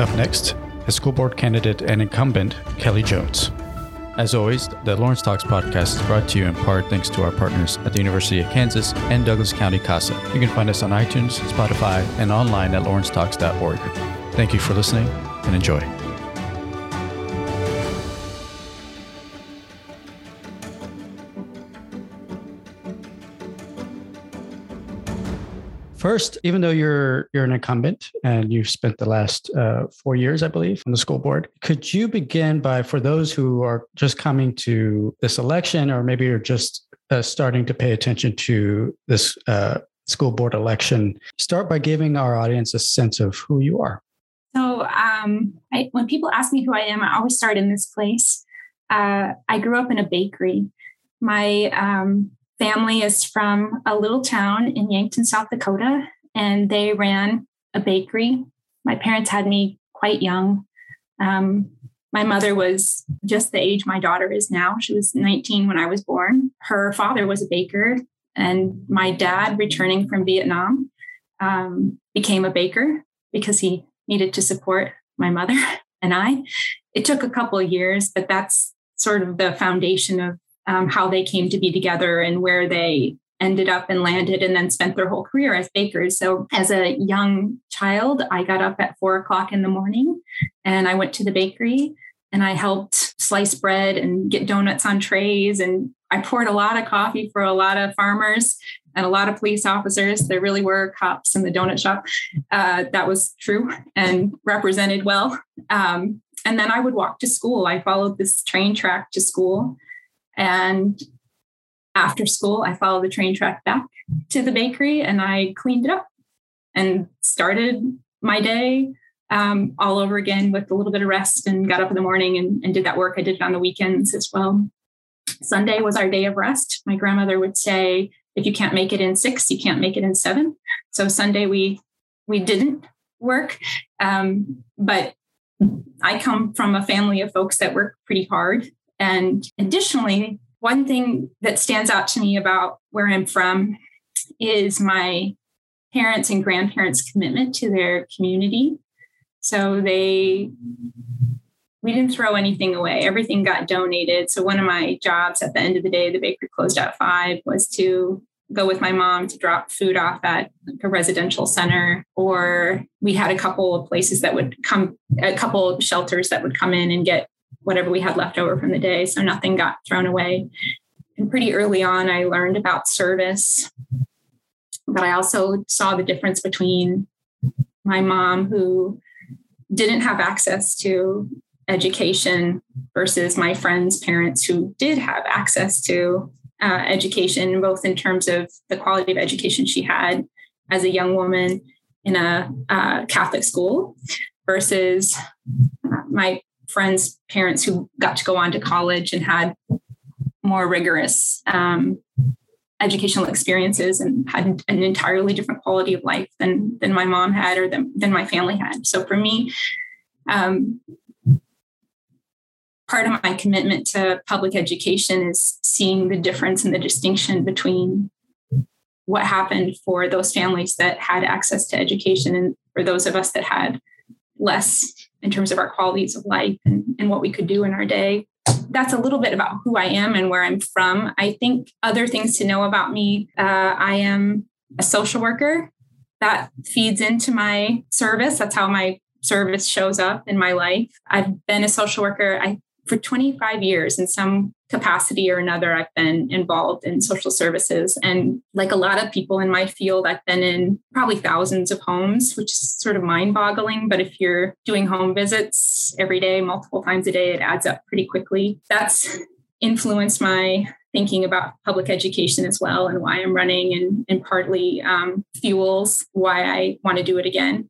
Up next, a school board candidate and incumbent, Kelly Jones. As always, the Lawrence Talks podcast is brought to you in part thanks to our partners at the University of Kansas and Douglas County CASA. You can find us on iTunes, Spotify, and online at lawrencetalks.org. Thank you for listening and enjoy. First, even though you're you're an incumbent and you've spent the last uh, four years, I believe, on the school board, could you begin by, for those who are just coming to this election, or maybe you're just uh, starting to pay attention to this uh, school board election, start by giving our audience a sense of who you are. So, um, I, when people ask me who I am, I always start in this place. Uh, I grew up in a bakery. My um, family is from a little town in Yankton, South Dakota, and they ran a bakery. My parents had me quite young. Um, my mother was just the age my daughter is now. She was 19 when I was born. Her father was a baker, and my dad, returning from Vietnam, um, became a baker because he needed to support my mother and I. It took a couple years, but that's sort of the foundation of um, how they came to be together and where they ended up and landed and then spent their whole career as bakers. So, as a young child, I got up at four o'clock in the morning and I went to the bakery and I helped slice bread and get donuts on trays. And I poured a lot of coffee for a lot of farmers and a lot of police officers. There really were cops in the donut shop. Uh, that was true and represented well. Um, and then I would walk to school. I followed this train track to school. And after school, I followed the train track back to the bakery and I cleaned it up and started my day um, all over again with a little bit of rest and got up in the morning and, and did that work. I did it on the weekends as well. Sunday was our day of rest. My grandmother would say, if you can't make it in six, you can't make it in seven. So Sunday we we didn't work, um, but I come from a family of folks that work pretty hard and additionally, one thing that stands out to me about where I'm from is my parents and grandparents' commitment to their community. So they, we didn't throw anything away. Everything got donated. So one of my jobs at the end of the day, the bakery closed at five, was to go with my mom to drop food off at a residential center or we had a couple of places that would come a couple of shelters that would come in and get whatever we had left over from the day. So nothing got thrown away. And pretty early on, I learned about service. But I also saw the difference between my mom, who didn't have access to education, versus my friends' parents, who did have access to uh, education, both in terms of the quality of education she had as a young woman in a uh, Catholic school versus my friends' parents who got to go on to college and had more rigorous um, educational experiences and had an entirely different quality of life than than my mom had or than, than my family had. So for me, um, part of my commitment to public education is seeing the difference and the distinction between what happened for those families that had access to education and for those of us that had less in terms of our qualities of life and, and what we could do in our day. That's a little bit about who I am and where I'm from. I think other things to know about me uh, I am a social worker. That feeds into my service. That's how my service shows up in my life. I've been a social worker, I for 25 years in some capacity or another i've been involved in social services. And like a lot of people in my field i've been in probably thousands of homes which is sort of mind boggling but if you're doing home visits every day multiple times a day it adds up pretty quickly. That's influenced my thinking about public education as well and why i'm running and, and partly um, fuels why i want to do it again.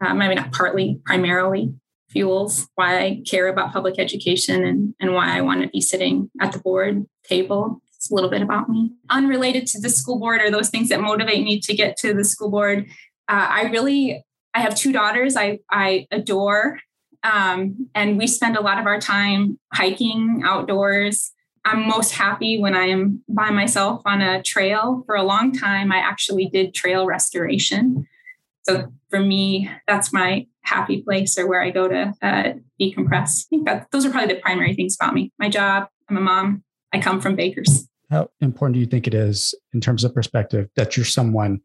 Um, i mean not partly primarily fuels why I care about public education and, and why I want to be sitting at the board table. It's a little bit about me. Unrelated to the school board or those things that motivate me to get to the school board, uh, I really I have two daughters I, I adore. Um, and we spend a lot of our time hiking outdoors. I'm most happy when I am by myself on a trail. For a long time, I actually did trail restoration. So for me, that's my happy place or where I go to uh, decompress. I think that those are probably the primary things about me. My job, I'm a mom. I come from Bakers. How important do you think it is in terms of perspective that you're someone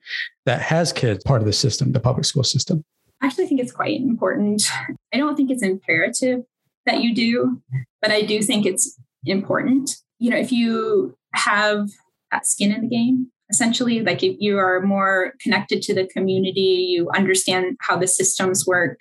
that has kids part of the system, the public school system? I actually think it's quite important. I don't think it's imperative that you do, but I do think it's important. You know, if you have skin in the game, essentially, like if you are more connected to the community, you understand how the systems work.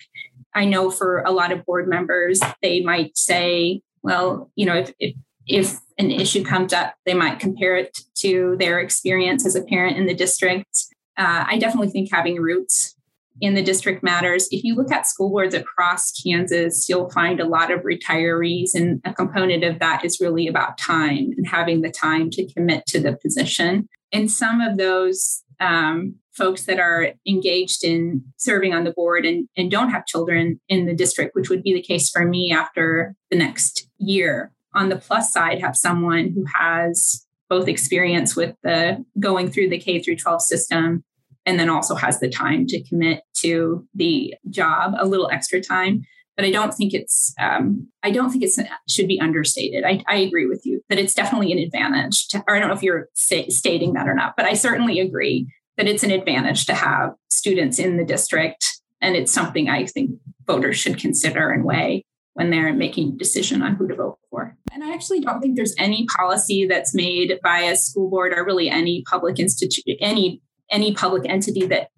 I know for a lot of board members, they might say, well, you know, if, if if an issue comes up, they might compare it to their experience as a parent in the district. Uh, I definitely think having roots in the district matters. If you look at school boards across Kansas, you'll find a lot of retirees, and a component of that is really about time and having the time to commit to the position. And some of those um, folks that are engaged in serving on the board and, and don't have children in the district, which would be the case for me after the next year, on the plus side have someone who has both experience with the going through the K through 12 system and then also has the time to commit to the job a little extra time but i don't think it's um, i don't think it should be understated I, I, agree with you that it's definitely an advantage to, or i don't know if you're stating that or not but i certainly agree that it's an advantage to have students in the district and it's something i think voters should consider and weigh when they're making a decision on who to vote for. And I actually don't think there's any policy that's made by a school board or really any public institute, any any public entity that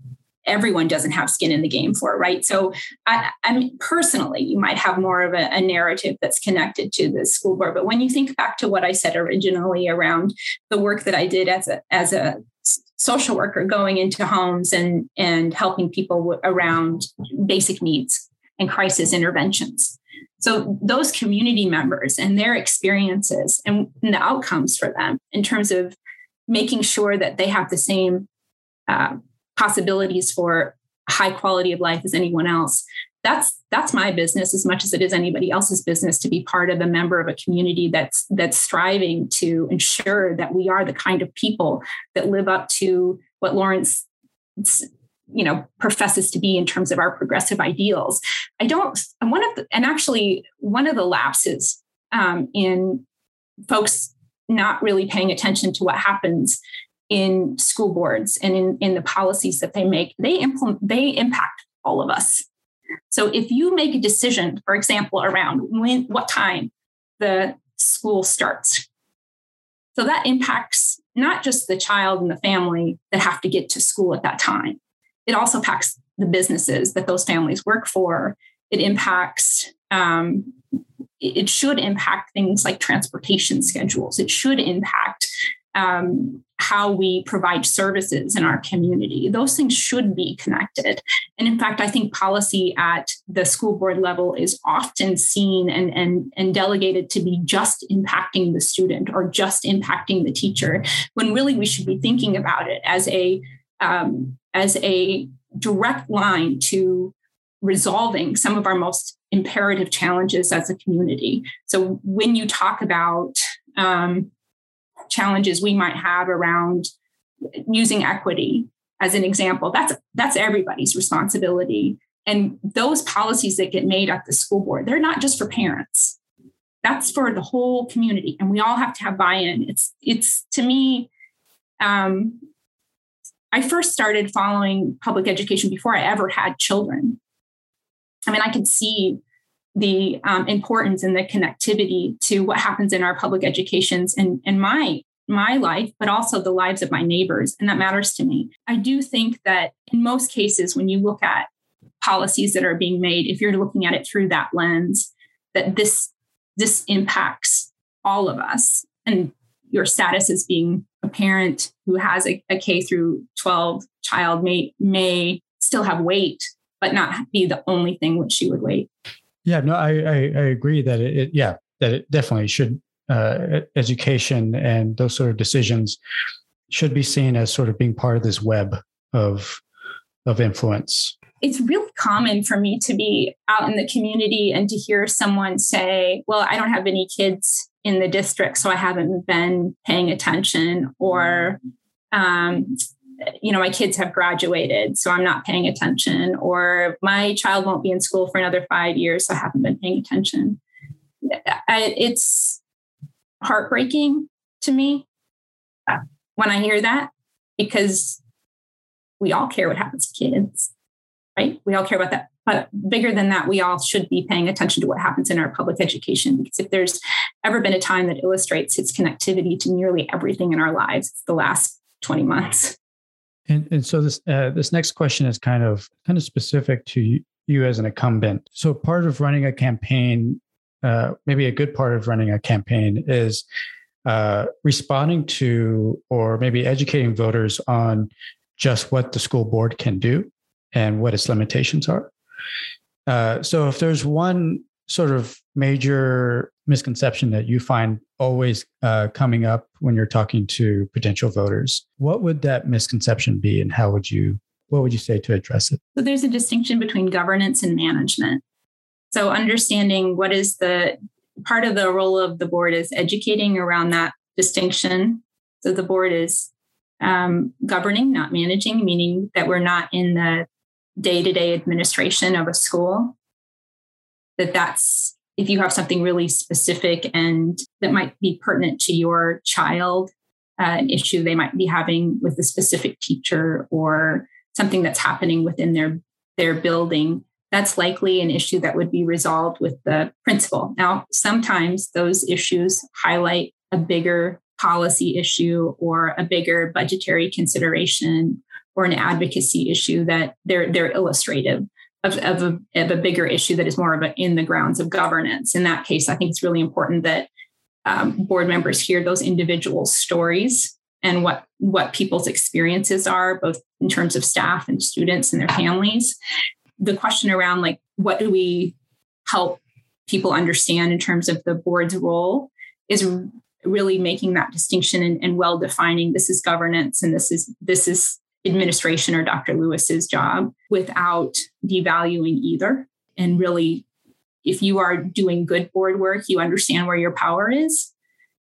everyone doesn't have skin in the game for, right? So, I, I mean, personally, you might have more of a, a, narrative that's connected to the school board. But when you think back to what I said originally around the work that I did as a as a social worker, going into homes and and helping people around basic needs and crisis interventions, so those community members and their experiences and, and the outcomes for them in terms of making sure that they have the same uh, possibilities for high quality of life as anyone else. That's that's my business as much as it is anybody else's business to be part of a member of a community that's that's striving to ensure that we are the kind of people that live up to what Lawrence you know professes to be in terms of our progressive ideals. I don't and one of the and actually one of the lapses um, in folks not really paying attention to what happens in school boards and in, in the policies that they make they implement they impact all of us so if you make a decision for example around when what time the school starts so that impacts not just the child and the family that have to get to school at that time it also impacts the businesses that those families work for. It impacts, um, it should impact things like transportation schedules. It should impact um, how we provide services in our community. Those things should be connected. And in fact, I think policy at the school board level is often seen and, and, and delegated to be just impacting the student or just impacting the teacher, when really we should be thinking about it as a um, as a direct line to resolving some of our most imperative challenges as a community. So when you talk about um, challenges we might have around using equity as an example, that's that's everybody's responsibility. And those policies that get made at the school board, they're not just for parents. That's for the whole community, and we all have to have buy-in. It's it's to me, um, I first started following public education before I ever had children. I mean, I could see the um, importance and the connectivity to what happens in our public educations and, and my my life, but also the lives of my neighbors. And that matters to me. I do think that in most cases, when you look at policies that are being made, if you're looking at it through that lens, that this this impacts all of us. And your status as being a parent who has a, a K through 12 child may may still have weight, but not be the only thing which she would weight. Yeah, no, I I, I agree that it, it, yeah that it definitely should uh, education and those sort of decisions should be seen as sort of being part of this web of of influence. It's really common for me to be out in the community and to hear someone say, "Well, I don't have any kids in the district, so I haven't been paying attention, or um, you know, my kids have graduated, so I'm not paying attention, or my child won't be in school for another five years, so I haven't been paying attention. I, it's heartbreaking to me when I hear that because we all care what happens to kids, right? We all care about that. But bigger than that, we all should be paying attention to what happens in our public education because if there's ever been a time that illustrates its connectivity to nearly everything in our lives, it's the last 20 months. And, and so this uh, this next question is kind of kind of specific to you, as an incumbent. So part of running a campaign, uh, maybe a good part of running a campaign is uh, responding to or maybe educating voters on just what the school board can do and what its limitations are. Uh, so if there's one sort of major misconception that you find always uh, coming up when you're talking to potential voters, what would that misconception be, and how would you what would you say to address it? So there's a distinction between governance and management. So understanding what is the part of the role of the board is educating around that distinction. So the board is um, governing, not managing, meaning that we're not in the day-to-day administration of a school. That that's if you have something really specific and that might be pertinent to your child, uh, an issue they might be having with a specific teacher or something that's happening within their their building that's likely an issue that would be resolved with the principal. Now, sometimes those issues highlight a bigger policy issue or a bigger budgetary consideration or an advocacy issue that they're they're illustrative of, of, a, of a bigger issue that is more of a in the grounds of governance. In that case, I think it's really important that um, board members hear those individual stories and what what people's experiences are, both in terms of staff and students and their families, the question around like what do we help people understand in terms of the board's role is really making that distinction and, and well defining this is governance and this is this is administration or Dr. Lewis's job without devaluing either. And really, if you are doing good board work, you understand where your power is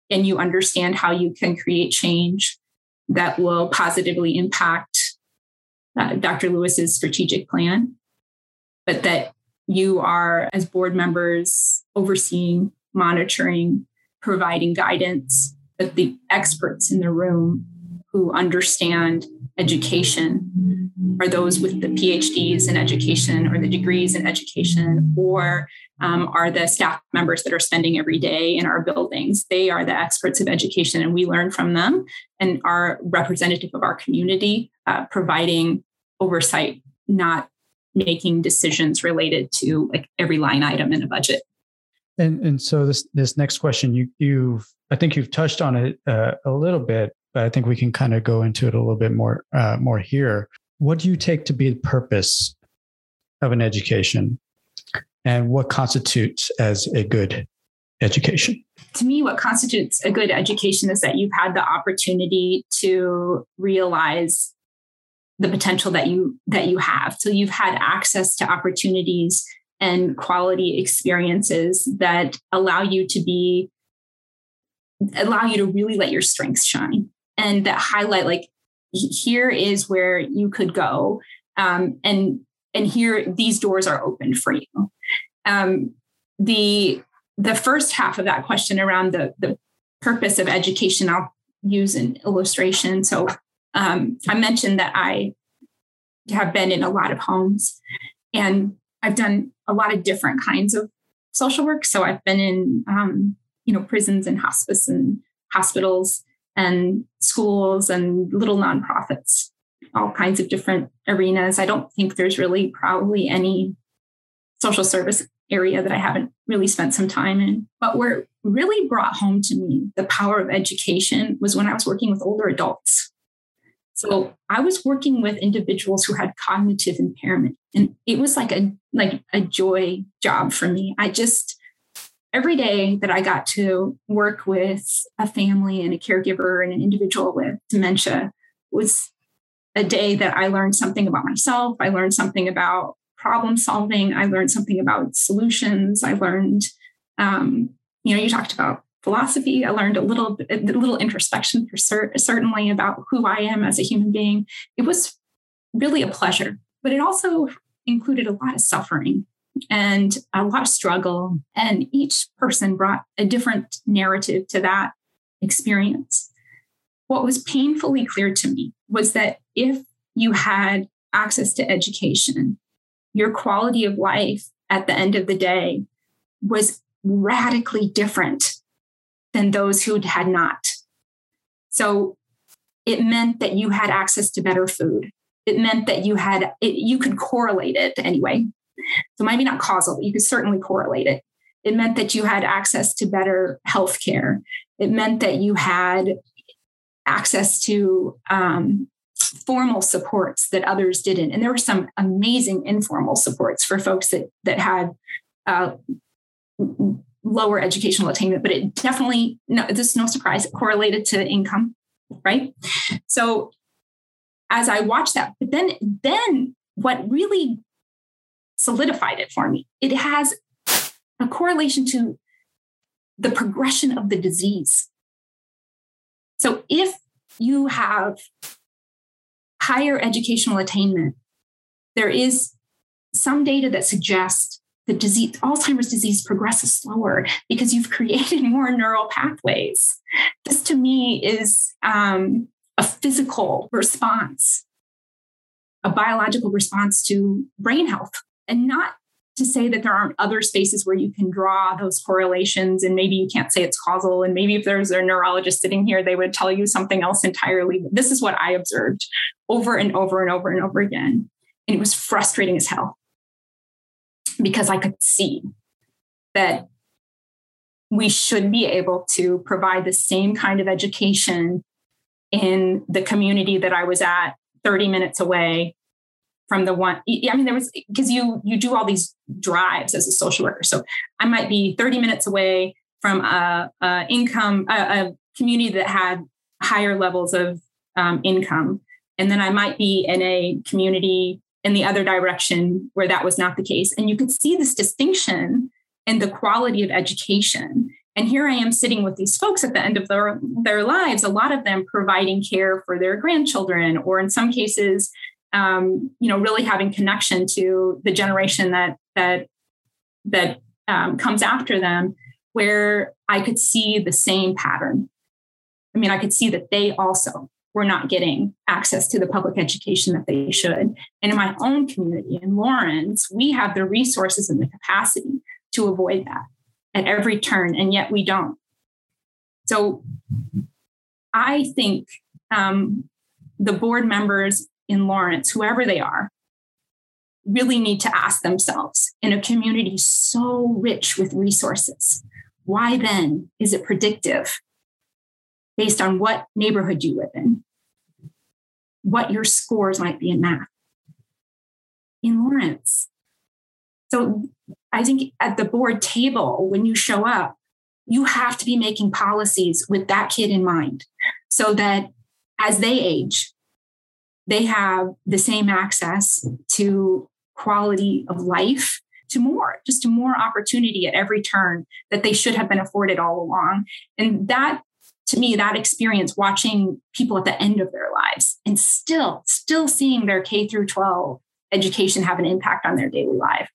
and you understand how you can create change that will positively impact uh, Dr. Lewis's strategic plan but that you are, as board members, overseeing, monitoring, providing guidance, but the experts in the room who understand education are those with the PhDs in education or the degrees in education, or um, are the staff members that are spending every day in our buildings. They are the experts of education, and we learn from them and are representative of our community, uh, providing oversight, not making decisions related to like every line item in a budget. And and so this this next question you you've I think you've touched on it uh, a little bit, but I think we can kind of go into it a little bit more uh, more here. What do you take to be the purpose of an education, and what constitutes as a good education? To me, what constitutes a good education is that you've had the opportunity to realize the potential that you that you have so you've had access to opportunities and quality experiences that allow you to be allow you to really let your strengths shine and that highlight like here is where you could go um, and and here these doors are open for you. Um, the the first half of that question around the the purpose of education i'll use an illustration. So um, I mentioned that I have been in a lot of homes and I've done a lot of different kinds of social work. So I've been in, um, you know, prisons and hospice and hospitals and schools and little nonprofits, all kinds of different arenas. I don't think there's really probably any social service area that I haven't really spent some time in. But where really brought home to me the power of education was when I was working with older adults. So I was working with individuals who had cognitive impairment and it was like a like a joy job for me. I just every day that I got to work with a family and a caregiver and an individual with dementia was a day that I learned something about myself. I learned something about problem solving. I learned something about solutions. I learned, um, you know, you talked about philosophy. I learned a little, a little introspection for cert, certainly about who I am as a human being. It was really a pleasure, but it also included a lot of suffering and a lot of struggle. And each person brought a different narrative to that experience. What was painfully clear to me was that if you had access to education, your quality of life at the end of the day was radically different than those who had not. So it meant that you had access to better food. It meant that you had, it, you could correlate it anyway. So maybe not causal, but you could certainly correlate it. It meant that you had access to better health care. It meant that you had access to um, formal supports that others didn't. And there were some amazing informal supports for folks that that had uh, lower educational attainment, but it definitely no, this is no surprise, it correlated to income, right? So as I watched that, but then then what really solidified it for me, it has a correlation to the progression of the disease. So if you have higher educational attainment, there is some data that suggests the disease, Alzheimer's disease progresses slower because you've created more neural pathways. This to me is um, a physical response, a biological response to brain health, and not to say that there aren't other spaces where you can draw those correlations and maybe you can't say it's causal and maybe if there's a neurologist sitting here they would tell you something else entirely. But this is what i observed over and over and over and over again and it was frustrating as hell. Because i could see that we should be able to provide the same kind of education in the community that i was at 30 minutes away from the one i mean there was because you you do all these drives as a social worker. So i might be 30 minutes away from a, a income a, a, community that had higher levels of um, income. And then i might be in a community in the other direction where that was not the case. And you could see this distinction in the quality of education. And here I am sitting with these folks at the end of their, their lives, a lot of them providing care for their grandchildren, or in some cases, um, you know, really having connection to the generation that that that um, comes after them, where I could see the same pattern. I mean, I could see that they also were not getting access to the public education that they should. And in my own community in Lawrence, we have the resources and the capacity to avoid that at every turn, and yet we don't. So I think um, the board members in Lawrence, whoever they are, really need to ask themselves in a community so rich with resources, why then is it predictive based on what neighborhood you live in, what your scores might be in math? In Lawrence. So I think at the board table, when you show up, you have to be making policies with that kid in mind so that as they age, they have the same access to quality of life to more just to more opportunity at every turn that they should have been afforded all along. And that to me that experience watching people at the end of their lives and still still seeing their k through 12 education have an impact on their daily life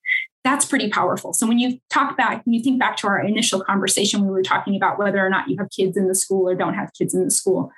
that's pretty powerful. So when you talk back when you think back to our initial conversation we were talking about whether or not you have kids in the school or don't have kids in the school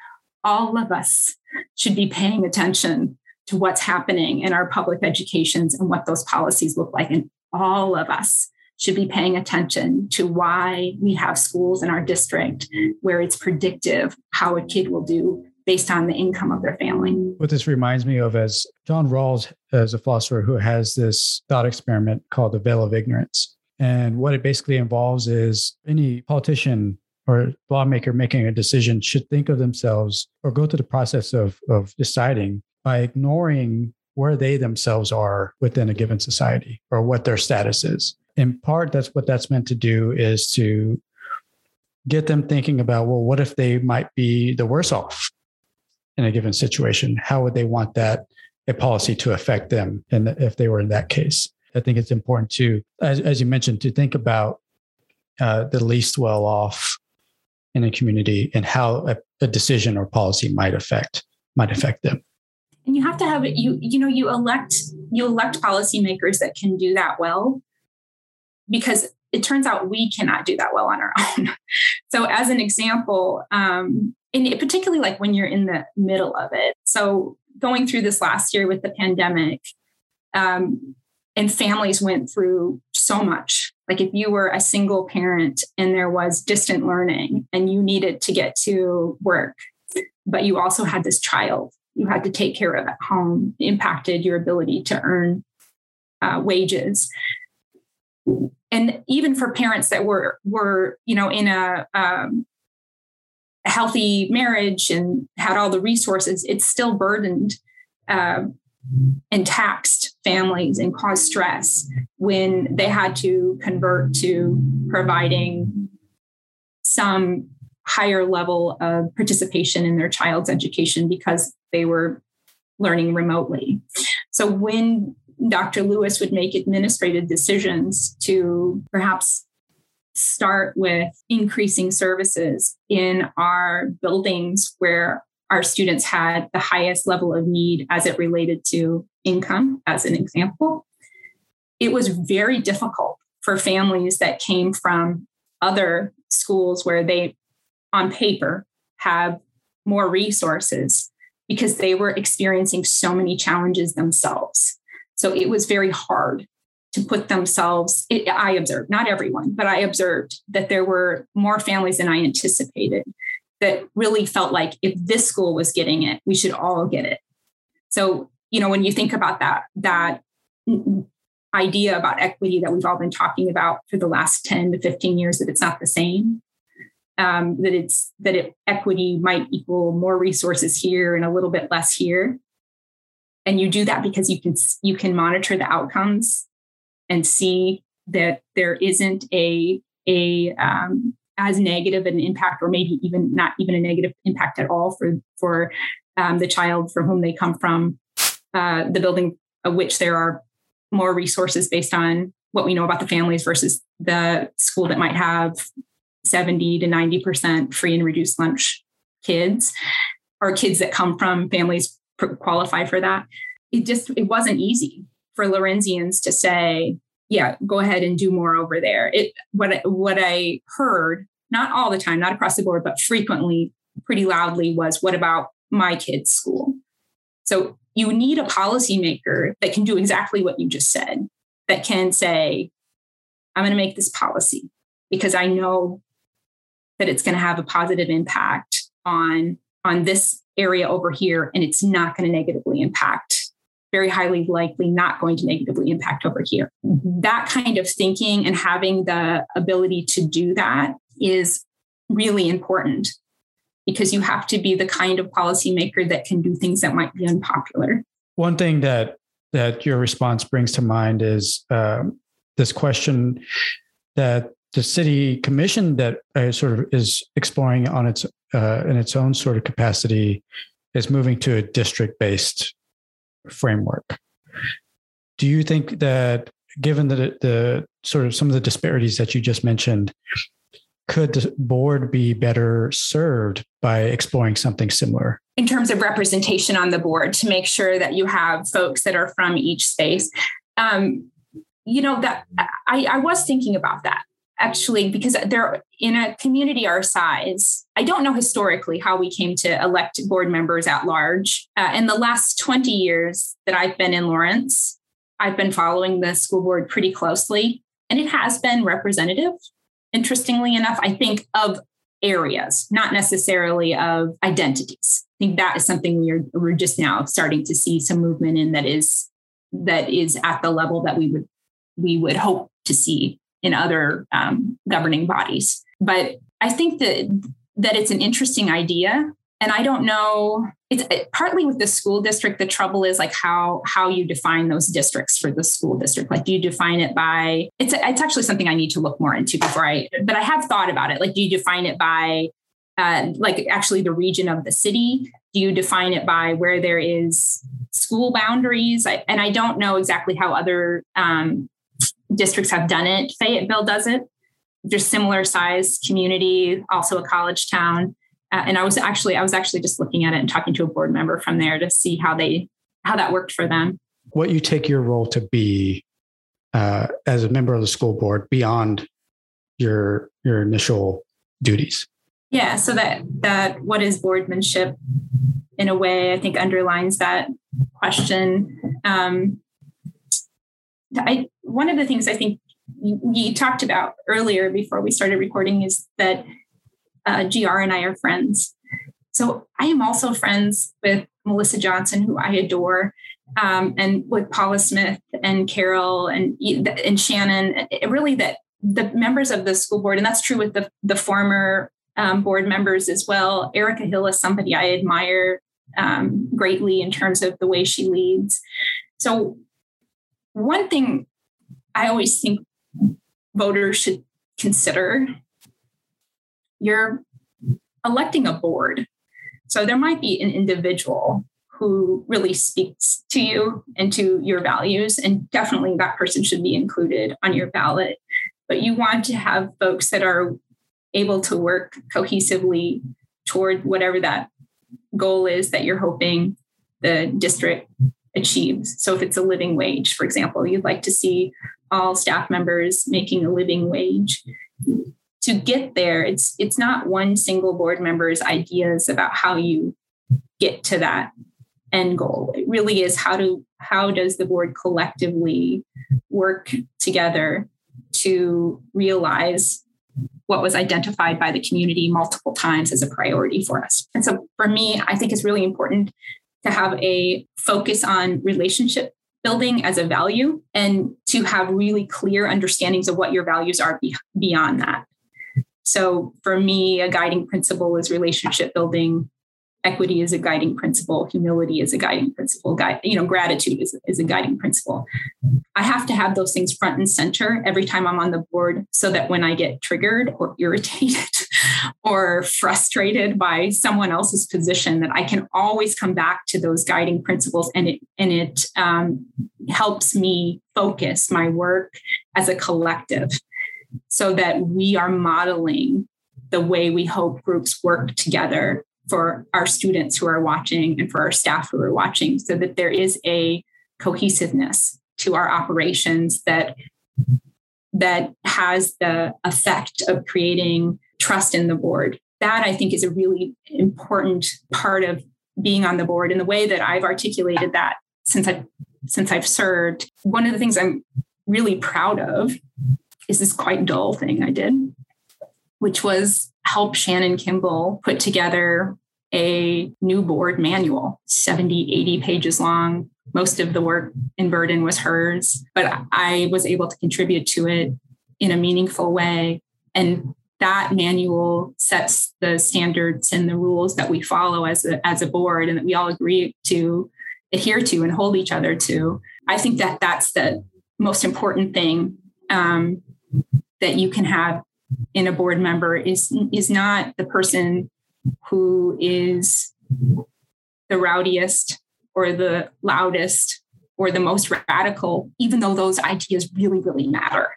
all of us should be paying attention to what's happening in our public educations and what those policies look like. And all of us should be paying attention to why we have schools in our district where it's predictive how a kid will do based on the income of their family. What this reminds me of is John Rawls is a philosopher who has this thought experiment called the veil of ignorance. And what it basically involves is any politician or lawmaker making a decision should think of themselves or go through the process of, of deciding by ignoring where they themselves are within a given society or what their status is. In part, that's what that's meant to do is to get them thinking about, well, what if they might be the worse off in a given situation? How would they want that a policy to affect them and if they were in that case? I think it's important to, as, as you mentioned, to think about uh, the least well off in a community and how a, a decision or policy might affect might affect them. And you have to have you you know you elect you elect policymakers that can do that well because it turns out we cannot do that well on our own. So as an example um, and it, particularly like when you're in the middle of it. So going through this last year with the pandemic um, and families went through so much like if you were a single parent and there was distant learning and you needed to get to work but you also had this child you had to take care of at home impacted your ability to earn uh, wages. And even for parents that were were you know in a um, healthy marriage and had all the resources it's still burdened uh, and taxed families and caused stress when they had to convert to providing some higher level of participation in their child's education because they were learning remotely. So when Dr. Lewis would make administrative decisions to perhaps start with increasing services in our buildings where our students had the highest level of need as it related to income, as an example. It was very difficult for families that came from other schools where they, on paper, have more resources because they were experiencing so many challenges themselves. So it was very hard to put themselves, it, I observed, not everyone, but I observed that there were more families than I anticipated that really felt like if this school was getting it, we should all get it. So, you know, when you think about that, that idea about equity that we've all been talking about for the last 10 to 15 years, that it's not the same, um, that it's that it, equity might equal more resources here and a little bit less here. And you do that because you can you can monitor the outcomes and see that there isn't a a um, as negative an impact, or maybe even not even a negative impact at all for for um, the child from whom they come from, uh, the building of which there are more resources based on what we know about the families versus the school that might have 70 to 90% free and reduced lunch kids or kids that come from families qualify for that. It just it wasn't easy for Lawrencians to say, yeah, go ahead and do more over there. It what what I heard, not all the time, not across the board, but frequently, pretty loudly, was what about my kid's school? So you need a policymaker that can do exactly what you just said, that can say, I'm going to make this policy because I know that it's going to have a positive impact on on this area over here and it's not going to negatively impact very highly likely not going to negatively impact over here. That kind of thinking and having the ability to do that is really important because you have to be the kind of policymaker that can do things that might be unpopular. One thing that that your response brings to mind is um, this question that the city commission that uh, sort of is exploring on its uh, in its own sort of capacity is moving to a district based framework. Do you think that, given the, the sort of some of the disparities that you just mentioned, could the board be better served by exploring something similar? In terms of representation on the board, to make sure that you have folks that are from each space. Um, you know that I, I was thinking about that actually because they're in a community our size. I don't know historically how we came to elect board members at large. Uh, in the last 20 years that i've been in lawrence i've been following the school board pretty closely and it has been representative. Interestingly enough i think of areas not necessarily of identities. I think that is something we're, we're just now starting to see some movement in that is that is at the level that we would we would hope to see in other um, governing bodies. But I think that that it's an interesting idea, and I don't know. It's it, partly with the school district. The trouble is like how how you define those districts for the school district. Like, do you define it by? It's it's actually something I need to look more into before I. But I have thought about it. Like, do you define it by? Uh, like actually the region of the city do you define it by where there is school boundaries I, and i don't know exactly how other um, districts have done it. Fayetteville does it. just similar size community, also a college town. Uh, and I was actually I was actually just looking at it and talking to a board member from there to see how they how that worked for them. What you take your role to be uh, as a member of the school board beyond your your initial duties. Yeah, so that that what is boardmanship in a way I think underlines that question. Um, I one of the things I think you, you, talked about earlier before we started recording is that uh, GR and I are friends. So I am also friends with Melissa Johnson, who I adore, um, and with Paula Smith and Carol and and Shannon. It really, that the members of the school board, and that's true with the the former um, board members as well. Erica Hill is somebody I admire um, greatly in terms of the way she leads. So, one thing I always think voters should consider you're electing a board. So, there might be an individual who really speaks to you and to your values, and definitely that person should be included on your ballot. But you want to have folks that are able to work cohesively toward whatever that goal is that you're hoping the district achieves. So if it's a living wage, for example, you'd like to see all staff members making a living wage. To get there, it's it's not one single board member's ideas about how you get to that end goal. It really is how do how does the board collectively work together to realize what was identified by the community multiple times as a priority for us. And so for me, I think it's really important to have a focus on relationship building as a value and to have really clear understandings of what your values are be- beyond that. So for me, a guiding principle is relationship building equity is a guiding principle. Humility is a guiding principle. Guide, you know gratitude is, is a guiding principle. I have to have those things front and center every time i'm on the board so that when i get triggered or irritated or frustrated by someone else's position that i can always come back to those guiding principles and it and it um, helps me focus my work as a collective so that we are modeling the way we hope groups work together for our students who are watching and for our staff who are watching so that there is a cohesiveness to our operations that that has the effect of creating trust in the board. That i think is a really important part of being on the board. And the way that i've articulated that since i since i've served one of the things i'm really proud of is this quite dull thing i did which was help Shannon Kimball put together a new board manual, 70, 80 pages long. Most of the work in Burden was hers, but I was able to contribute to it in a meaningful way. And that manual sets the standards and the rules that we follow as a, as a board and that we all agree to adhere to and hold each other to. I think that that's the most important thing um, that you can have in a board member is is not the person who is the rowdiest or the loudest or the most radical, even though those ideas really, really matter.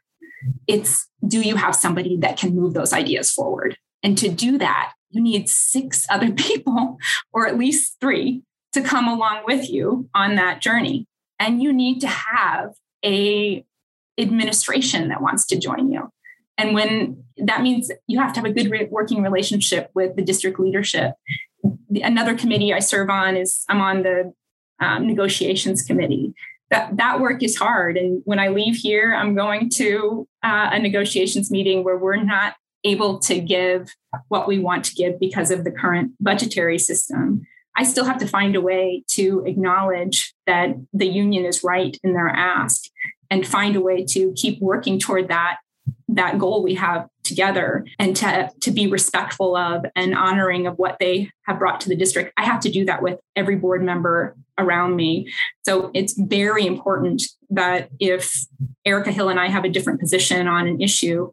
It's do you have somebody that can move those ideas forward? And to do that, you need six other people, or at least three, to come along with you on that journey. And you need to have a administration that wants to join you. And when that means you have to have a good re- working relationship with the district leadership. Another committee I serve on is I'm on the um, negotiations committee. That, that work is hard. And when I leave here, I'm going to uh, a negotiations meeting where we're not able to give what we want to give because of the current budgetary system. I still have to find a way to acknowledge that the union is right in their ask and find a way to keep working toward that that goal we have together and to, to be respectful of and honoring of what they have brought to the district. I have to do that with every board member around me. So it's very important that if Erica Hill and I have a different position on an issue,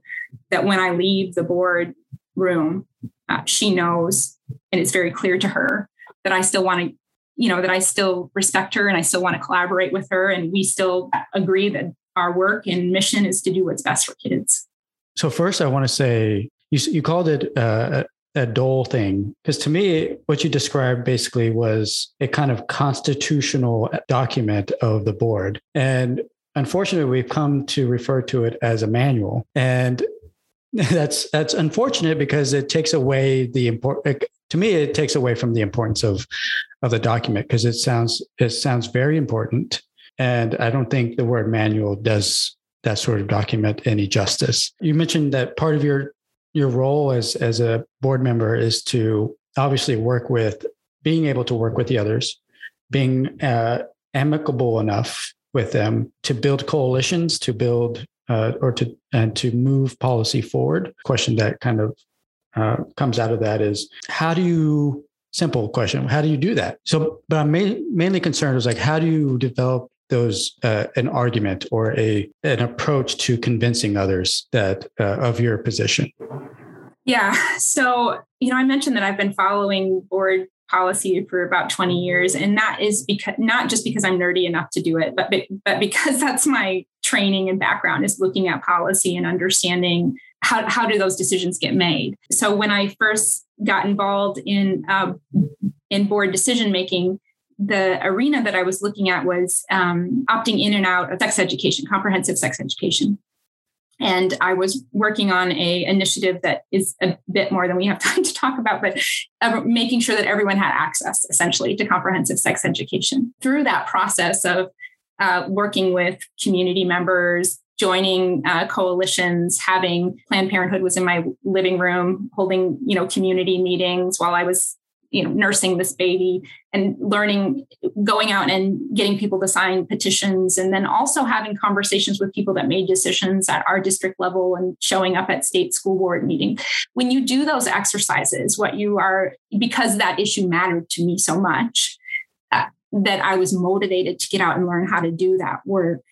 that when I leave the board room, uh, she knows and it's very clear to her that I still want to you know that I still respect her and I still want to collaborate with her and we still agree that our work and mission is to do what's best for kids. so first, I want to say you you called it uh, a Dole thing because to me, what you described basically was a kind of constitutional document of the board, and unfortunately, we've come to refer to it as a manual, and that's that's unfortunate because it takes away the important to me it takes away from the importance of of the document because it sounds it sounds very important and i don't think the word manual does that sort of document any justice you mentioned that part of your your role as as a board member is to obviously work with being able to work with the others being uh, amicable enough with them to build coalitions to build uh, or to and to move policy forward. Question that kind of uh, comes out of that is how do you simple question how do you do that so but i'm ma- mainly concerned is like how do you develop those uh, an argument or a an approach to convincing others that uh, of your position? Yeah. So you know i mentioned that i've been following board policy for about 20 years and that is because not just because i'm nerdy enough to do it but but because that's my training and background is looking at policy and understanding how, how do those decisions get made. So when i first got involved in uh, in board decision making the arena that i was looking at was um, opting in and out of sex education comprehensive sex education. And i was working on a initiative that is a bit more than we have time to talk about but making sure that everyone had access essentially to comprehensive sex education. Through that process of uh, working with community members joining uh, coalitions having planned parenthood was in my living room holding you know community meetings while i was you know nursing this baby and learning going out and getting people to sign petitions and then also having conversations with people that made decisions at our district level and showing up at state school board meeting. When you do those exercises what you are because that issue mattered to me so much uh, that i was motivated to get out and learn how to do that work.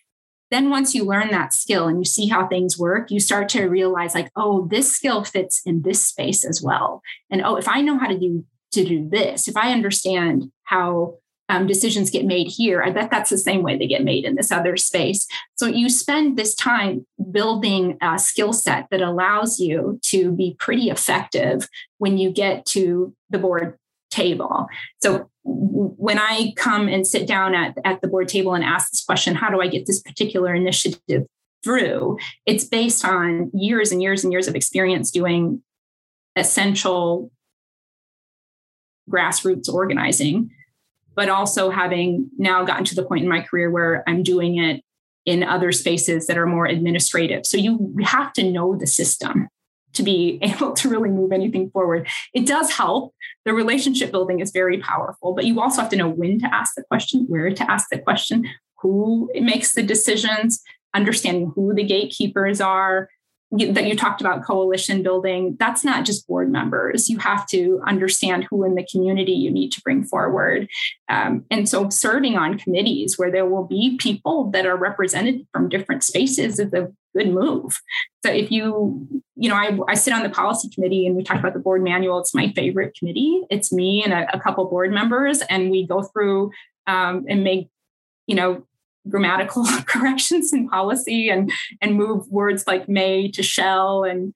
Then once you learn that skill and you see how things work you start to realize like oh this skill fits in this space as well. And oh if i know how to do to do this. If I understand how um, decisions get made here, I bet that's the same way they get made in this other space. So you spend this time building a skill set that allows you to be pretty effective when you get to the board table. So when I come and sit down at, at the board table and ask this question, how do I get this particular initiative through? It's based on years and years and years of experience doing essential grassroots organizing, but also having now gotten to the point in my career where I'm doing it in other spaces that are more administrative. So you have to know the system to be able to really move anything forward. It does help. The relationship building is very powerful, but you also have to know when to ask the question, where to ask the question, who makes the decisions, understanding who the gatekeepers are, that you talked about coalition building, that's not just board members. You have to understand who in the community you need to bring forward. Um, and so serving on committees where there will be people that are represented from different spaces is a good move. So if you, you know, I, I sit on the policy committee and we talk about the board manual. It's my favorite committee. It's me and a, a couple board members, and we go through um, and make, you know, grammatical corrections in policy and and move words like may to shall and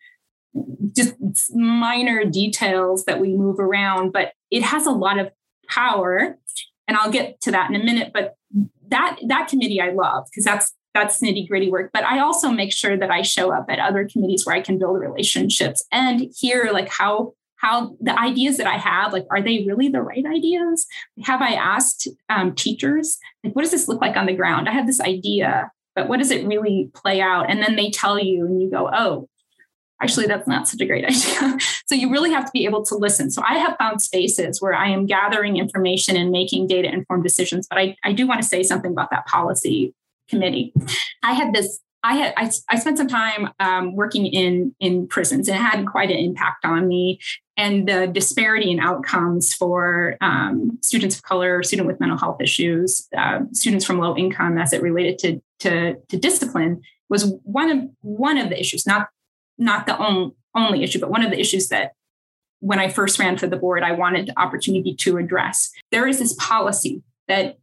just minor details that we move around but it has a lot of power. And i'll get to that in a minute but that that committee i love because that's that's nitty gritty work. But i also make sure that i show up at other committees where i can build relationships and hear like how how the ideas that I have, like, are they really the right ideas? Have I asked um, teachers, like, what does this look like on the ground? I have this idea, but what does it really play out? And then they tell you, and you go, oh, actually, that's not such a great idea. so you really have to be able to listen. So I have found spaces where I am gathering information and making data informed decisions. But I, I do want to say something about that policy committee. I had this I had I, I spent some time um, working in in prisons and it had quite an impact on me and the disparity in outcomes for um, students of color, student with mental health issues, uh, students from low income as it related to, to, to discipline was one of one of the issues, not not the only only issue, but one of the issues that when I first ran for the board, I wanted the opportunity to address. There is this policy that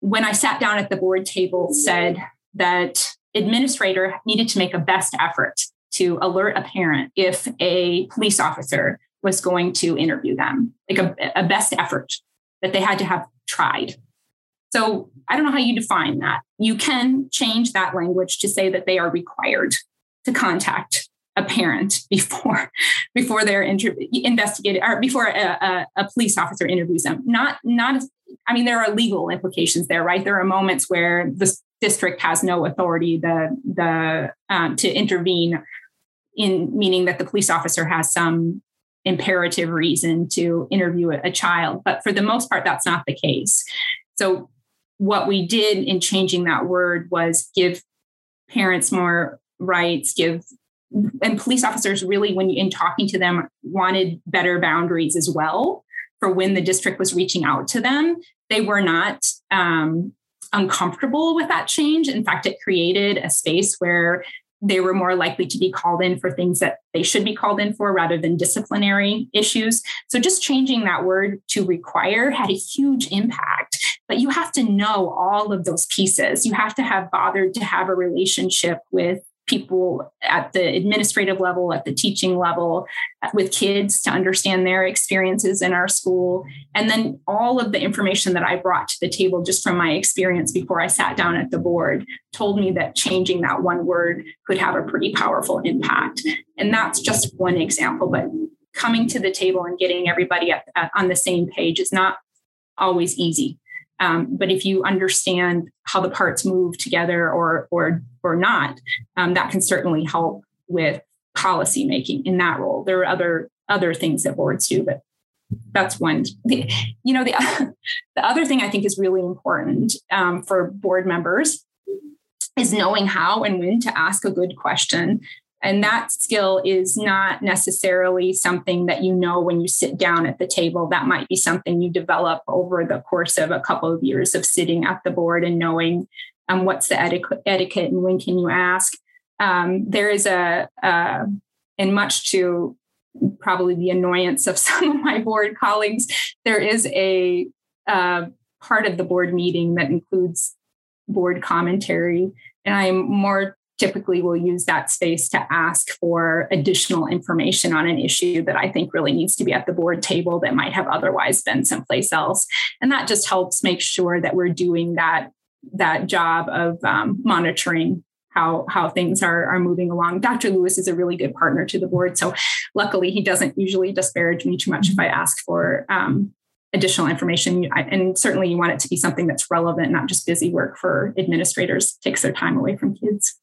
when I sat down at the board table said that administrator needed to make a best effort to alert a parent if a police officer was going to interview them, like a, a best effort that they had to have tried. So I don't know how you define that. You can change that language to say that they are required to contact a parent before before they're inter- investigated or before a, a, a, police officer interviews them. Not not. I mean, there are legal implications there, right? There are moments where the district has no authority the the um, to intervene in meaning that the police officer has some imperative reason to interview a, a child. But for the most part, that's not the case. So what we did in changing that word was give parents more rights, give and police officers really, when in talking to them, wanted better boundaries as well for when the district was reaching out to them. They were not um, uncomfortable with that change. In fact, it created a space where they were more likely to be called in for things that they should be called in for rather than disciplinary issues. So just changing that word to require had a huge impact. But you have to know all of those pieces. You have to have bothered to have a relationship with people at the administrative level, at the teaching level, with kids to understand their experiences in our school. And then all of the information that I brought to the table just from my experience before I sat down at the board told me that changing that one word could have a pretty powerful impact. And that's just one example, but coming to the table and getting everybody at, at, on the same page is not always easy. Um, but if you understand how the parts move together or or or not, um, that can certainly help with policy making in that role. There are other other things that boards do, but that's one. The, you know, the the other thing I think is really important um, for board members is knowing how and when to ask a good question and that skill is not necessarily something that you know when you sit down at the table. That might be something you develop over the course of a couple of years of sitting at the board and knowing um, what's the etiquette, and when can you ask. Um, there is a, uh, and much to probably the annoyance of some of my board colleagues, there is a part of the board meeting that includes board commentary. And I'm more typically will use that space to ask for additional information on an issue that I think really needs to be at the board table that might have otherwise been someplace else. And that just helps make sure that we're doing that, that job of um, monitoring how how things are are moving along. Dr. Lewis is a really good partner to the board, so luckily he doesn't usually disparage me too much if I ask for um, additional information. And certainly, you want it to be something that's relevant, not just busy work for administrators. Takes their time away from kids.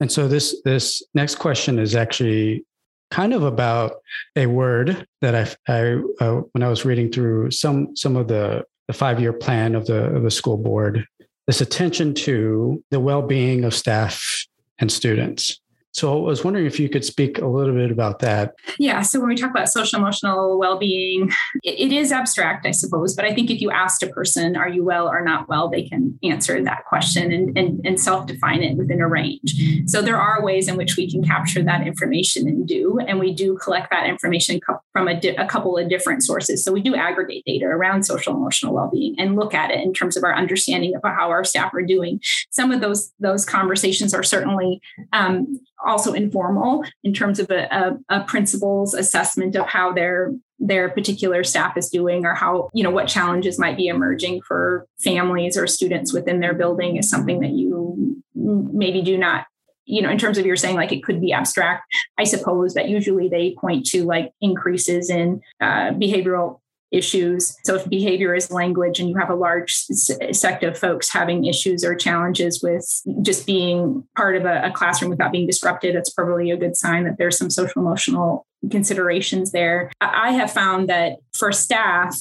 And so this this next question is actually kind of about a word that I, I uh, when I was reading through some some of the the five year plan of the of the school board, this attention to the well being of staff and students. So I was wondering if you could speak a little bit about that. Yeah. So when we talk about social emotional well being, it, it is abstract, I suppose. But I think if you asked a person, are you well or not well, they can answer that question and, and, and self define it within a range. So there are ways in which we can capture that information and do. And we do collect that information from a, di- a couple of different sources. So we do aggregate data around social emotional well being and look at it in terms of our understanding of how our staff are doing. Some of those, those conversations are certainly um, also informal in terms of a, a, a principal's assessment of how their their particular staff is doing or how you know what challenges might be emerging for families or students within their building is something that you maybe do not you know in terms of you're saying like it could be abstract i suppose that usually they point to like increases in uh, behavioral issues. So, if behavior is language and you have a large sect of folks having issues or challenges with just being part of a, a classroom without being disrupted, it's probably a good sign that there's some social emotional considerations there. I have found that for staff,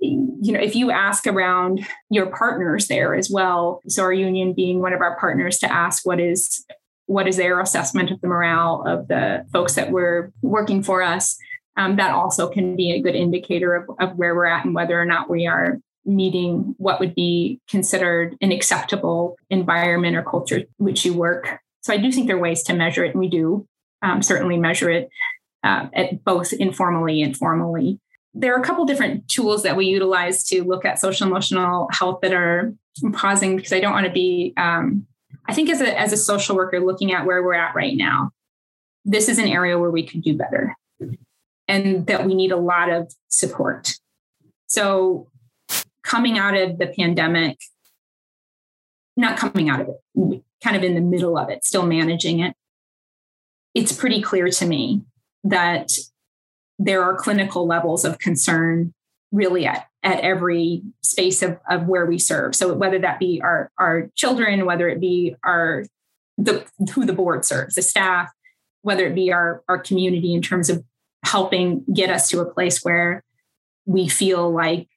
you know, if you ask around your partners there as well, so our union being one of our partners to ask what is what is their assessment of the morale of the folks that were working for us um, that also can be a good indicator of, of where we're at and whether or not we are meeting what would be considered an acceptable environment or culture in which you work. So I do think there are ways to measure it, and we do um, certainly measure it uh, at both informally and formally. There are a couple different tools that we utilize to look at social emotional health that are I'm pausing because I don't want to be. Um, I think as a as a social worker, looking at where we're at right now, this is an area where we could do better and that we need a lot of support. So, coming out of the pandemic, not coming out of it, kind of in the middle of it, still managing it, it's pretty clear to me that there are clinical levels of concern really at, at every space of, of where we serve. So whether that be our, our children, whether it be our the who the board serves, the staff, whether it be our, our community in terms of helping get us to a place where we feel like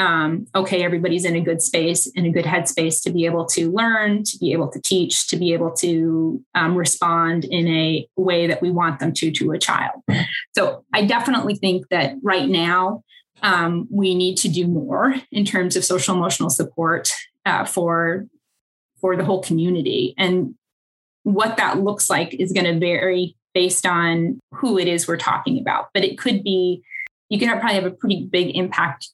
um, okay, everybody's in a good space, in a good headspace to be able to learn, to be able to teach, to be able to um, respond in a way that we want them to to a child. So I definitely think that right now um, we need to do more in terms of social emotional support uh, for for the whole community, and what that looks like is going to vary based on who it is we're talking about. But it could be you can probably have a pretty big impact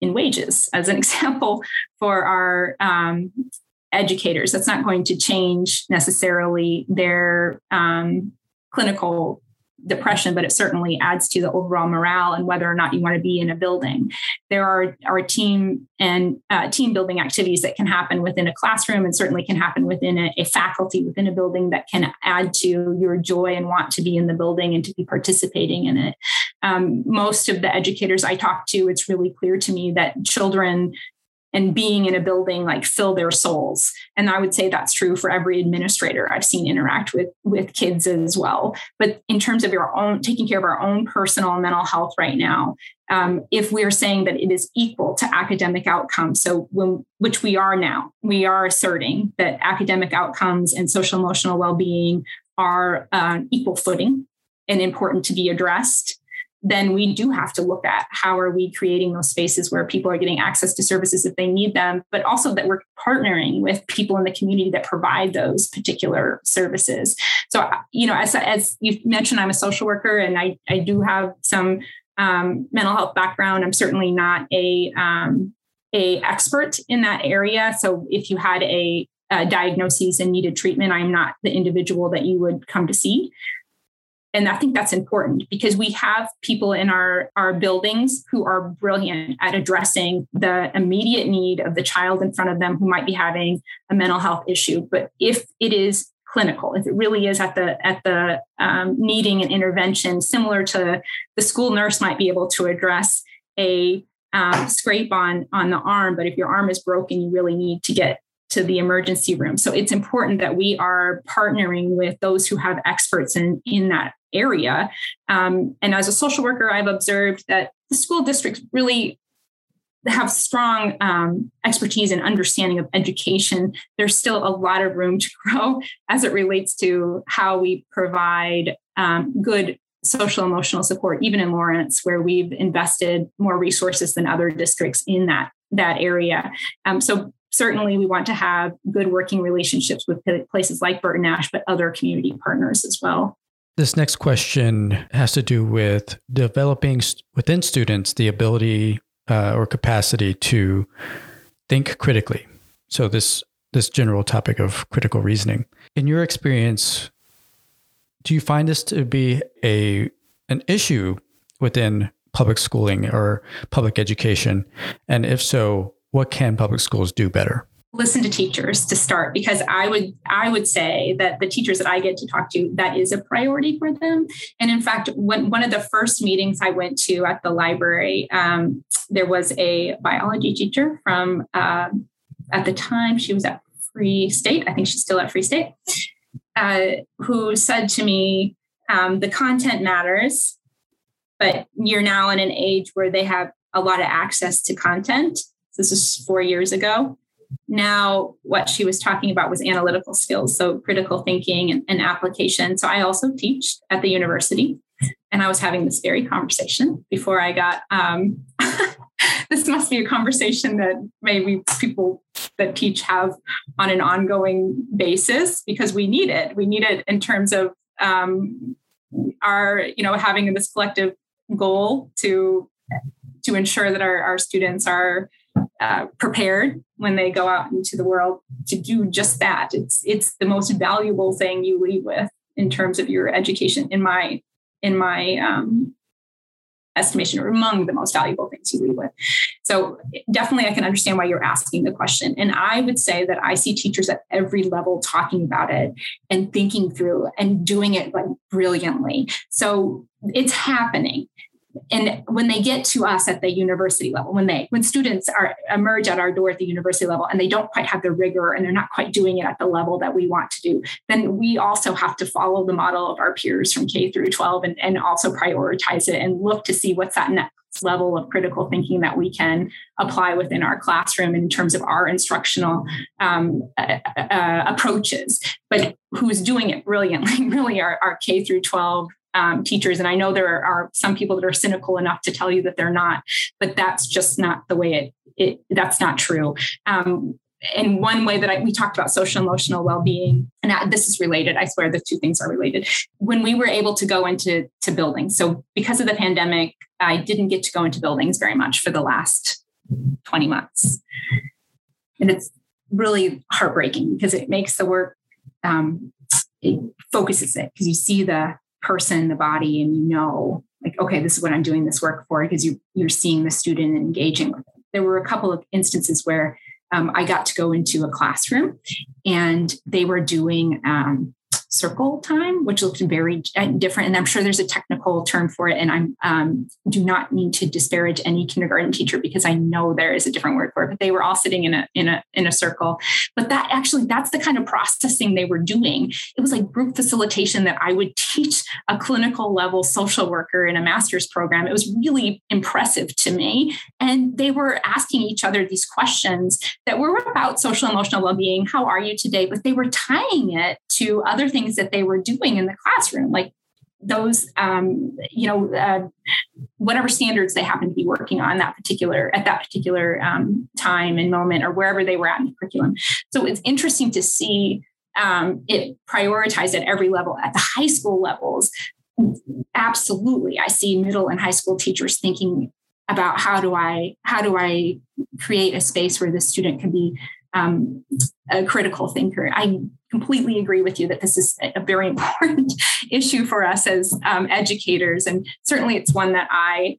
in wages, as an example, for our um, educators. That's not going to change necessarily their um, clinical depression, but it certainly adds to the overall morale and whether or not you want to be in a building. There are, are team and uh, team building activities that can happen within a classroom and certainly can happen within a, a, faculty within a building that can add to your joy and want to be in the building and to be participating in it. Um, most of the educators I talk to, it's really clear to me that children and being in a building like fill their souls. And i would say that's true for every administrator i've seen interact with with kids as well. But in terms of your own taking care of our own personal mental health right now um, if we're saying that it is equal to academic outcomes so when which we are now we are asserting that academic outcomes and social emotional well-being are uh, equal footing and important to be addressed then we do have to look at how are we creating those spaces where people are getting access to services if they need them but also that we're partnering with people in the community that provide those particular services. So you know as, as you mentioned i'm a social worker and i, I do have some um, mental health background. I'm certainly not a um, a expert in that area. So if you had a uh, diagnoses and needed treatment, I'm not the individual that you would come to see. And I think that's important because we have people in our, our buildings who are brilliant at addressing the immediate need of the child in front of them who might be having a mental health issue. But if it is clinical, if it really is at the at the um, needing an intervention, similar to the school nurse might be able to address a um, scrape on on the arm, but if your arm is broken, you really need to get to the emergency room. So it's important that we are partnering with those who have experts in, in that area. Um, and as a social worker, I've observed that the school districts really have strong um, expertise and understanding of education. There's still a lot of room to grow as it relates to how we provide um, good social emotional support, even in Lawrence, where we've invested more resources than other districts in that that area. Um, so certainly we want to have good working relationships with places like Bert Nash, but other community partners as well. This next question has to do with developing within students the ability uh, or capacity to think critically. So this this general topic of critical reasoning. In your experience, do you find this to be a an issue within public schooling or public education? And if so, what can public schools do better? Listen to teachers to start because i would i would say that the teachers that i get to talk to that is a priority for them. And in fact when one of the first meetings i went to at the library um, there was a biology teacher from uh, at the time she was at free state. I think she's still at free state. Uh, who said to me um, the content matters but you're now in an age where they have a lot of access to content. This is four years ago. Now, what she was talking about was analytical skills, so critical thinking and, and application. So, I also teach at the university, and I was having this very conversation before I got. Um, this must be a conversation that maybe people that teach have on an ongoing basis because we need it. We need it in terms of um, our, you know, having this collective goal to to ensure that our, our students are uh, prepared when they go out into the world to do just that. It's it's the most valuable thing you leave with in terms of your education in my in my um, estimation or among the most valuable things you leave with. So definitely I can understand why you're asking the question. And I would say that I see teachers at every level talking about it and thinking through and doing it like brilliantly. So it's happening and when they get to us at the university level when they when students are emerge at our door at the university level and they don't quite have the rigor and they're not quite doing it at the level that we want to do then we also have to follow the model of our peers from k through 12 and, and also prioritize it and look to see what's that next level of critical thinking that we can apply within our classroom in terms of our instructional um, uh, uh, approaches. But who's doing it brilliantly really are k through 12 um, teachers. And I know there are some people that are cynical enough to tell you that they're not, but that's just not the way it, it that's not true. Um, and one way that I, we talked about social emotional well-being and this is related i swear the two things are related when we were able to go into to buildings so because of the pandemic i didn't get to go into buildings very much for the last 20 months and it's really heartbreaking because it makes the work um, it focuses it because you see the person, the body, and you know, like, okay, this is what I'm doing this work for because you, you're seeing the student engaging with it. There were a couple of instances where um, I got to go into a classroom and they were doing um, circle time, which looked very uh, different. And I'm sure there's a technical term for it. And I'm um, do not mean to disparage any kindergarten teacher because I know there is a different word for it. But they were all sitting in a in a in a circle. But that actually that's the kind of processing they were doing. It was like group facilitation that I would teach a clinical level social worker in a master's program. It was really impressive to me. And they were asking each other these questions that were about social emotional well-being. How are you today? But they were tying it to other things things that they were doing in the classroom, like those um, you know uh, whatever standards they happened to be working on that particular at that particular um, time and moment or wherever they were at in the curriculum. So it's interesting to see um, it prioritized at every level at the high school levels. Absolutely i see middle and high school teachers thinking about how do i how do i create a space where the student can be um, a critical thinker. I completely agree with you that this is a very important issue for us as um, educators. And certainly it's one that I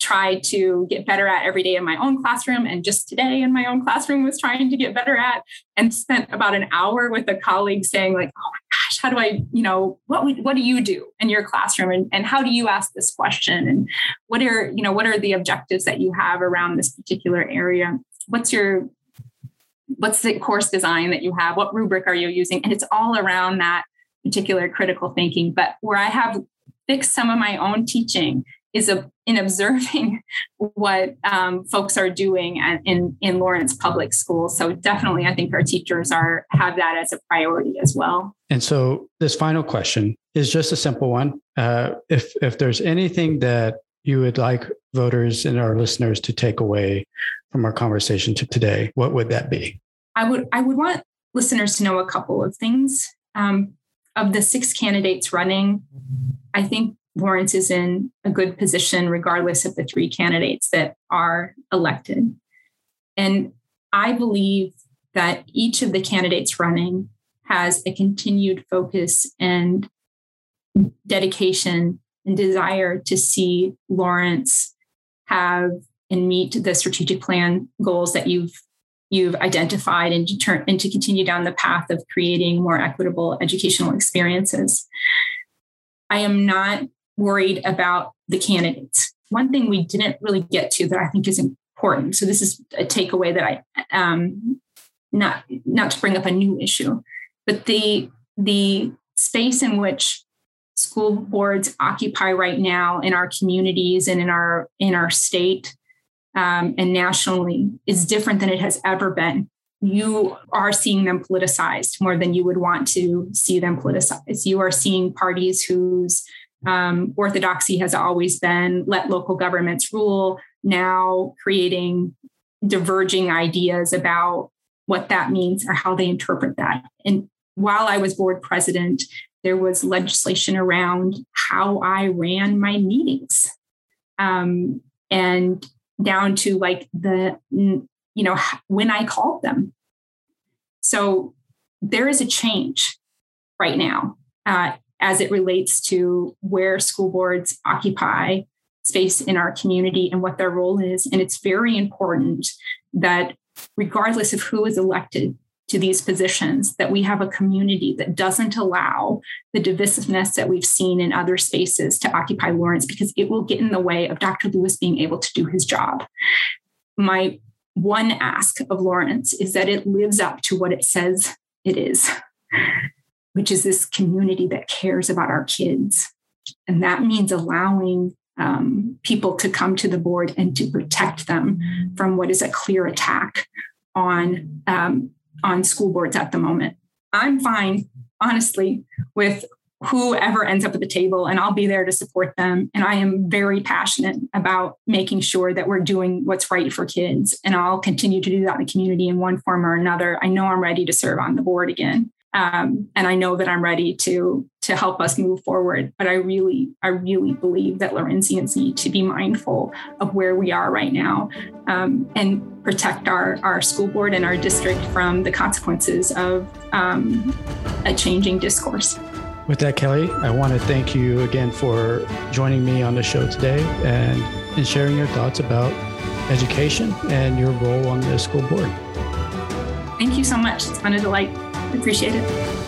try to get better at every day in my own classroom. And just today in my own classroom was trying to get better at and spent about an hour with a colleague saying like, oh my gosh, how do I, you know, what, what do you do in your classroom? And, and how do you ask this question? And what are, you know, what are the objectives that you have around this particular area? What's your what's the course design that you have what rubric are you using and it's all around that particular critical thinking but where i have fixed some of my own teaching is a, in observing what um, folks are doing at, in in Lawrence Public Schools. So definitely, I think our teachers are have that as a priority as well. And so, this final question is just a simple one. Uh, if if there's anything that you would like voters and our listeners to take away from our conversation to today, what would that be? I would I would want listeners to know a couple of things. Um, of the six candidates running, I think Lawrence is in a good position, regardless of the three candidates that are elected. And I believe that each of the candidates running has a continued focus and dedication and desire to see Lawrence have and meet the strategic plan goals that you've you've identified and to turn and to continue down the path of creating more equitable educational experiences. I am not worried about the candidates. One thing we didn't really get to that I think is important. So this is a takeaway that I um, not not to bring up a new issue, but the the space in which school boards occupy right now in our communities and in our in our state um, and nationally is different than it has ever been. You are seeing them politicized more than you would want to see them politicized. You are seeing parties whose um, orthodoxy has always been let local governments rule, now creating diverging ideas about what that means or how they interpret that. And while I was board president, there was legislation around how I ran my meetings. Um, and down to like the you know when i called them so there is a change right now uh, as it relates to where school boards occupy space in our community and what their role is. And it's very important that, regardless of who is elected to these positions, that we have a community that doesn't allow the divisiveness that we've seen in other spaces to occupy Lawrence because it will get in the way of Dr. Lewis being able to do his job. My one ask of Lawrence is that it lives up to what it says it is, which is this community that cares about our kids. And that means allowing um, people to come to the board and to protect them from what is a clear attack on um, on school boards at the moment. I'm fine, honestly, with whoever ends up at the table, and I'll be there to support them. And I am very passionate about making sure that we're doing what's right for kids. And I'll continue to do that in the community in one form or another. I know I'm ready to serve on the board again. Um, and I know that I'm ready to to help us move forward. But I really, I really believe that Lawrencians need to be mindful of where we are right now um, and protect our our school board and our district from the consequences of um, a changing discourse. With that, Kelly, I want to thank you again for joining me on the show today and, and sharing your thoughts about education and your role on the school board. Thank you so much. It's been a delight. Appreciate it.